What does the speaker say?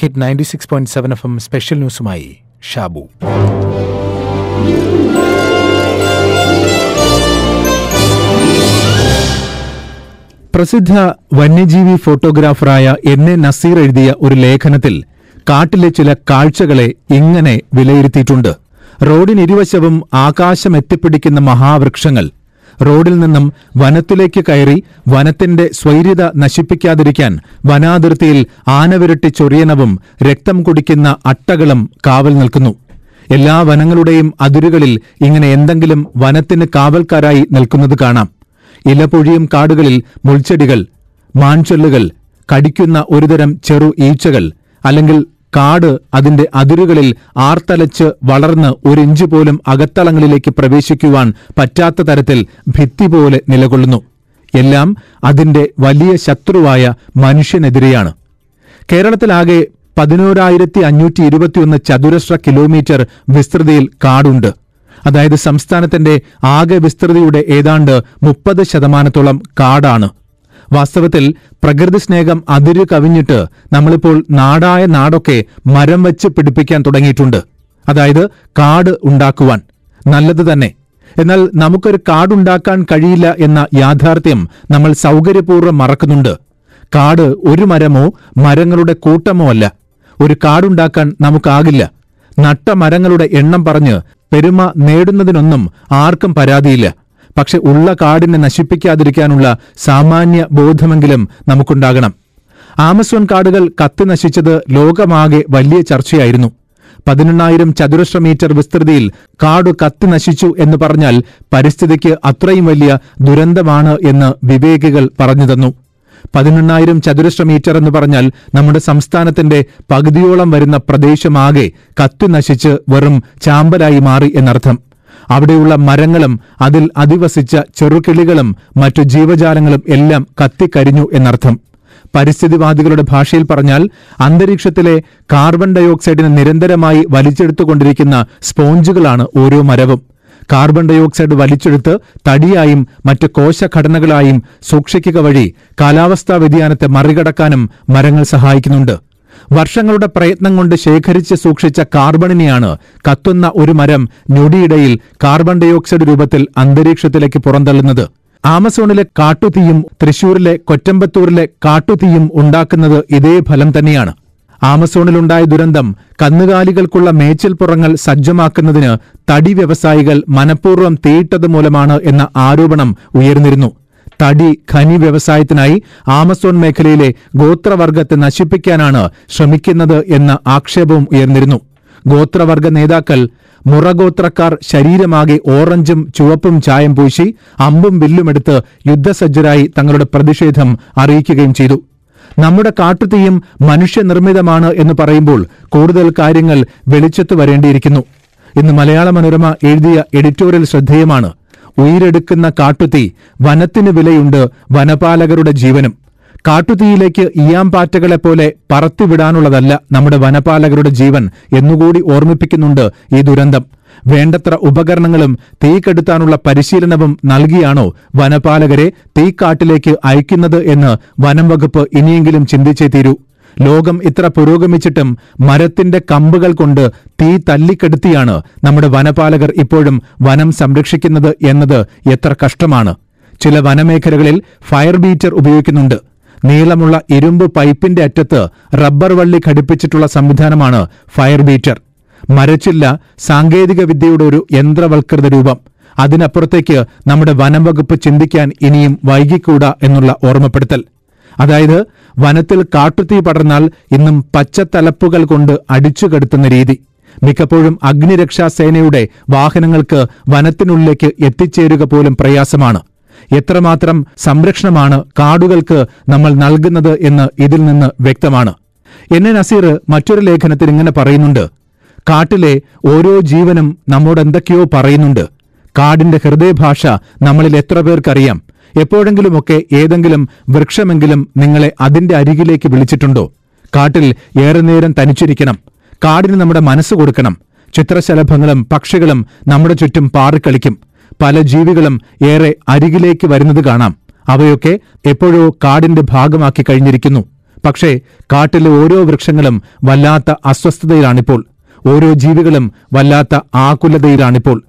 Hit ninety six point seven F M special ന്യൂസുമായി Shabu. പ്രസിദ്ധ വന്യജീവി ഫോട്ടോഗ്രാഫറായ N A Naseer എഴുതിയ ഒരു ലേഖനത്തിൽ കാട്ടിലെ ചില കാഴ്ചകളെ ഇങ്ങനെ വിലയിരുത്തിയിട്ടുണ്ട്. റോഡിനിരുവശവും ആകാശം എത്തിപ്പിടിക്കുന്ന മഹാവൃക്ഷങ്ങൾ റോഡിൽ നിന്നും വനത്തിലേക്ക് കയറി വനത്തിന്റെ സ്വൈര്യത നശിപ്പിക്കാതിരിക്കാൻ വനാതിർത്തിയിൽ ആനവിരട്ടി ചൊറിയനവും രക്തം കുടിക്കുന്ന അട്ടകളും കാവൽ നിൽക്കുന്നു. എല്ലാ വനങ്ങളുടെയും അതിരുകളിൽ ഇങ്ങനെ എന്തെങ്കിലും വനത്തിന് കാവൽക്കാരായി നിൽക്കുന്നത് കാണാം. ഇലപൊഴിയും കാടുകളിൽ മുൾച്ചെടികൾ മാൺചൊല്ലുകൾ കടിക്കുന്ന ഒരുതരം ചെറു ഈച്ചകൾ അല്ലെങ്കിൽ കാട് അതിന്റെ അതിരുകളിൽ ആർത്തലച്ച് വളർന്ന് ഒരിഞ്ച് പോലും അകത്തളങ്ങളിലേക്ക് പ്രവേശിക്കുവാൻ പറ്റാത്ത തരത്തിൽ ഭിത്തി പോലെ നിലകൊള്ളുന്നു. എല്ലാം അതിന്റെ വലിയ ശത്രുവായ മനുഷ്യനെതിരെയാണ്. കേരളത്തിലാകെ പതിനോരായിരത്തി അഞ്ഞൂറ്റി ഇരുപത്തിയൊന്ന് ചതുരശ്ര കിലോമീറ്റർ വിസ്തൃതിയിൽ കാടുണ്ട്. അതായത് സംസ്ഥാനത്തിന്റെ ആകെ വിസ്തൃതിയുടെ ഏതാണ്ട് മുപ്പത് ശതമാനത്തോളം കാടാണ്. വാസ്തവത്തിൽ പ്രകൃതി സ്നേഹം അതിര് കവിഞ്ഞിട്ട് നമ്മളിപ്പോൾ നാടായ നാടൊക്കെ മരം വച്ച് പിടിപ്പിക്കാൻ തുടങ്ങിയിട്ടുണ്ട്. അതായത് കാട് ഉണ്ടാക്കുവാൻ. നല്ലത് തന്നെ. എന്നാൽ നമുക്കൊരു കാടുണ്ടാക്കാൻ കഴിയില്ല എന്ന യാഥാർത്ഥ്യം നമ്മൾ സൗകര്യപൂർവം മറക്കുന്നുണ്ട്. കാട് ഒരു മരമോ മരങ്ങളുടെ കൂട്ടമോ അല്ല. ഒരു കാടുണ്ടാക്കാൻ നമുക്കാകില്ല. നട്ട മരങ്ങളുടെ എണ്ണം പറഞ്ഞ് പെരുമ നേടുന്നതിനൊന്നും ആർക്കും പരാതിയില്ല. പക്ഷെ ഉള്ള കാടിനെ നശിപ്പിക്കാതിരിക്കാനുള്ള സാമാന്യ ബോധമെങ്കിലും നമുക്കുണ്ടാകണം. ആമസോൺ കാടുകൾ കത്തി നശിച്ചത് ലോകമാകെ വലിയ ചർച്ചയായിരുന്നു. പതിനെണ്ണായിരം ചതുരശ്ര മീറ്റർ വിസ്തൃതിയിൽ കാട് കത്തി നശിച്ചു എന്ന് പറഞ്ഞാൽ പരിസ്ഥിതിക്ക് അത്രയും വലിയ ദുരന്തമാണ് എന്ന് വിവേകികൾ പറഞ്ഞു തന്നു. പതിനെണ്ണായിരം ചതുരശ്ര മീറ്റർ എന്ന് പറഞ്ഞാൽ നമ്മുടെ സംസ്ഥാനത്തിന്റെ പകുതിയോളം വരുന്ന പ്രദേശമാകെ കത്തി നശിച്ച് വെറും ചാമ്പലായി മാറി എന്നർത്ഥം. അവിടെയുള്ള മരങ്ങളും അതിൽ അധിവസിച്ച ചെറുകിളികളും മറ്റു ജീവജാലങ്ങളും എല്ലാം കത്തിക്കരിഞ്ഞു എന്നർത്ഥം. പരിസ്ഥിതിവാദികളുടെ ഭാഷയിൽ പറഞ്ഞാൽ അന്തരീക്ഷത്തിലെ കാർബൺ ഡയോക്സൈഡിനെ നിരന്തരമായി വലിച്ചെടുത്തുകൊണ്ടിരിക്കുന്ന സ്പോഞ്ചുകളാണ് ഓരോ മരവും. കാർബൺ ഡയോക്സൈഡ് വലിച്ചെടുത്ത് തടിയായും മറ്റ് കോശഘടനകളായും സൂക്ഷിക്കുക വഴി കാലാവസ്ഥാ വ്യതിയാനത്തെ മറികടക്കാനും മരങ്ങൾ സഹായിക്കുന്നുണ്ട്. വർഷങ്ങളുടെ പ്രയത്നം കൊണ്ട് ശേഖരിച്ച് സൂക്ഷിച്ച കാർബണിനെയാണ് കത്തുന്ന ഒരു മരം ഞൊടിയിടയിൽ കാർബൺ ഡയോക്സൈഡ് രൂപത്തിൽ അന്തരീക്ഷത്തിലേക്ക് പുറന്തള്ളുന്നത്. ആമസോണിലെ കാട്ടുതീയും തൃശൂരിലെ കൊറ്റമ്പത്തൂരിലെ കാട്ടുതീയും ഉണ്ടാക്കുന്നത് ഇതേ ഫലം തന്നെയാണ്. ആമസോണിലുണ്ടായ ദുരന്തം കന്നുകാലികൾക്കുള്ള മേച്ചിൽപ്പുറങ്ങൾ സജ്ജമാക്കുന്നതിന് തടി വ്യവസായികൾ മനഃപൂർവം തീയിട്ടത് മൂലമാണ് എന്ന ആരോപണം ഉയർന്നിരുന്നു. തടി ഖനി വ്യവസായത്തിനായി ആമസോൺ മേഖലയിലെ ഗോത്രവർഗത്തെ നശിപ്പിക്കാനാണ് ശ്രമിക്കുന്നത് എന്ന ആക്ഷേപവും ഉയർന്നിരുന്നു. ഗോത്രവർഗ നേതാക്കൾ മുറഗോത്രക്കാർ ശരീരമാകെ ഓറഞ്ചും ചുവപ്പും ചായം പൂശി അമ്പും വില്ലുമെടുത്ത് യുദ്ധസജ്ജരായി തങ്ങളുടെ പ്രതിഷേധം അറിയിക്കുകയും ചെയ്തു. നമ്മുടെ കാട്ടുതീയും മനുഷ്യനിർമ്മിതമാണ് എന്ന് പറയുമ്പോൾ കൂടുതൽ കാര്യങ്ങൾ വെളിച്ചത്ത് വരേണ്ടിയിരിക്കുന്നു. ഇന്ന് മലയാള മനോരമ എഴുതിയ എഡിറ്റോറിയൽ ശ്രദ്ധേയമാണ്. ഉയരെടുക്കുന്ന കാട്ടുതീ വനത്തിന് വിലയുണ്ട് വനപാലകരുടെ ജീവനും. കാട്ടുതീയിലേക്ക് ഇയാംപാറ്റകളെപ്പോലെ പറത്തിവിടാനുള്ളതല്ല നമ്മുടെ വനപാലകരുടെ ജീവൻ എന്നുകൂടി ഓർമ്മിപ്പിക്കുന്നുണ്ട് ഈ ദുരന്തം. വേണ്ടത്ര ഉപകരണങ്ങളും തീ കെടുത്താനുള്ള പരിശീലനവും നൽകിയാണോ വനപാലകരെ തീക്കാട്ടിലേക്ക് അയക്കുന്നത് എന്ന് വനം വകുപ്പ് ഇനിയെങ്കിലും ചിന്തിച്ചേ തീരൂ. ലോകം ഇത്ര പുരോഗമിച്ചിട്ടും മരത്തിന്റെ കമ്പുകൾ കൊണ്ട് തീ തല്ലിക്കെടുത്തിയാണ് നമ്മുടെ വനപാലകർ ഇപ്പോഴും വനം സംരക്ഷിക്കുന്നത് എന്നത് എത്ര കഷ്ടമാണ്. ചില വനമേഖലകളിൽ ഫയർ ബീറ്റർ ഉപയോഗിക്കുന്നുണ്ട്. നീളമുള്ള ഇരുമ്പ് പൈപ്പിന്റെ അറ്റത്ത് റബ്ബർ വള്ളി ഘടിപ്പിച്ചിട്ടുള്ള സംവിധാനമാണ് ഫയർ ബീറ്റർ. മരച്ചില്ല സാങ്കേതിക വിദ്യയുടെ ഒരു യന്ത്രവൽകൃത രൂപം. അതിനപ്പുറത്തേക്ക് നമ്മുടെ വനം വകുപ്പ് ചിന്തിക്കാൻ ഇനിയും വൈകിക്കൂടാ എന്നുള്ള ഓർമ്മപ്പെടുത്തൽ. അതായത് വനത്തിൽ കാട്ടുതീ പടർന്നാൽ ഇന്നും പച്ചത്തലപ്പുകൾ കൊണ്ട് അടിച്ചു അടിച്ചുകെടുത്തുന്ന രീതി. മിക്കപ്പോഴും അഗ്നിരക്ഷാ സേനയുടെ വാഹനങ്ങൾക്ക് വനത്തിനുള്ളിലേക്ക് എത്തിച്ചേരുക പോലും പ്രയാസമാണ്. എത്രമാത്രം സംരക്ഷണമാണ് കാടുകൾക്ക് നമ്മൾ നൽകുന്നത് എന്ന് ഇതിൽ നിന്ന് വ്യക്തമാണ്. എൻ എ നസീർ മറ്റൊരു ലേഖനത്തിൽ ഇങ്ങനെ പറയുന്നുണ്ട്. കാട്ടിലെ ഓരോ ജീവനും നമ്മോട് എന്തൊക്കെയോ പറയുന്നുണ്ട്. കാടിന്റെ ഹൃദയഭാഷ നമ്മളിൽ എത്ര പേർക്കറിയാം. എപ്പോഴെങ്കിലുമൊക്കെ ഏതെങ്കിലും വൃക്ഷമെങ്കിലും നിങ്ങളെ അതിന്റെ അരികിലേക്ക് വിളിച്ചിട്ടുണ്ടോ? കാട്ടിൽ ഏറെ നേരം തനിച്ചിരിക്കണം. കാടിന് നമ്മുടെ മനസ്സ് കൊടുക്കണം. ചിത്രശലഭങ്ങളും പക്ഷികളും നമ്മുടെ ചുറ്റും പാറിക്കളിക്കും. പല ജീവികളും ഏറെ അരികിലേക്ക് വരുന്നത് കാണാം. അവയൊക്കെ എപ്പോഴോ കാടിന്റെ ഭാഗമാക്കി കഴിഞ്ഞിരിക്കുന്നു. പക്ഷേ കാട്ടിലെ ഓരോ വൃക്ഷങ്ങളും വല്ലാത്ത അസ്വസ്ഥതയിലാണിപ്പോൾ. ഓരോ ജീവികളും വല്ലാത്ത ആകുലതയിലാണിപ്പോൾ.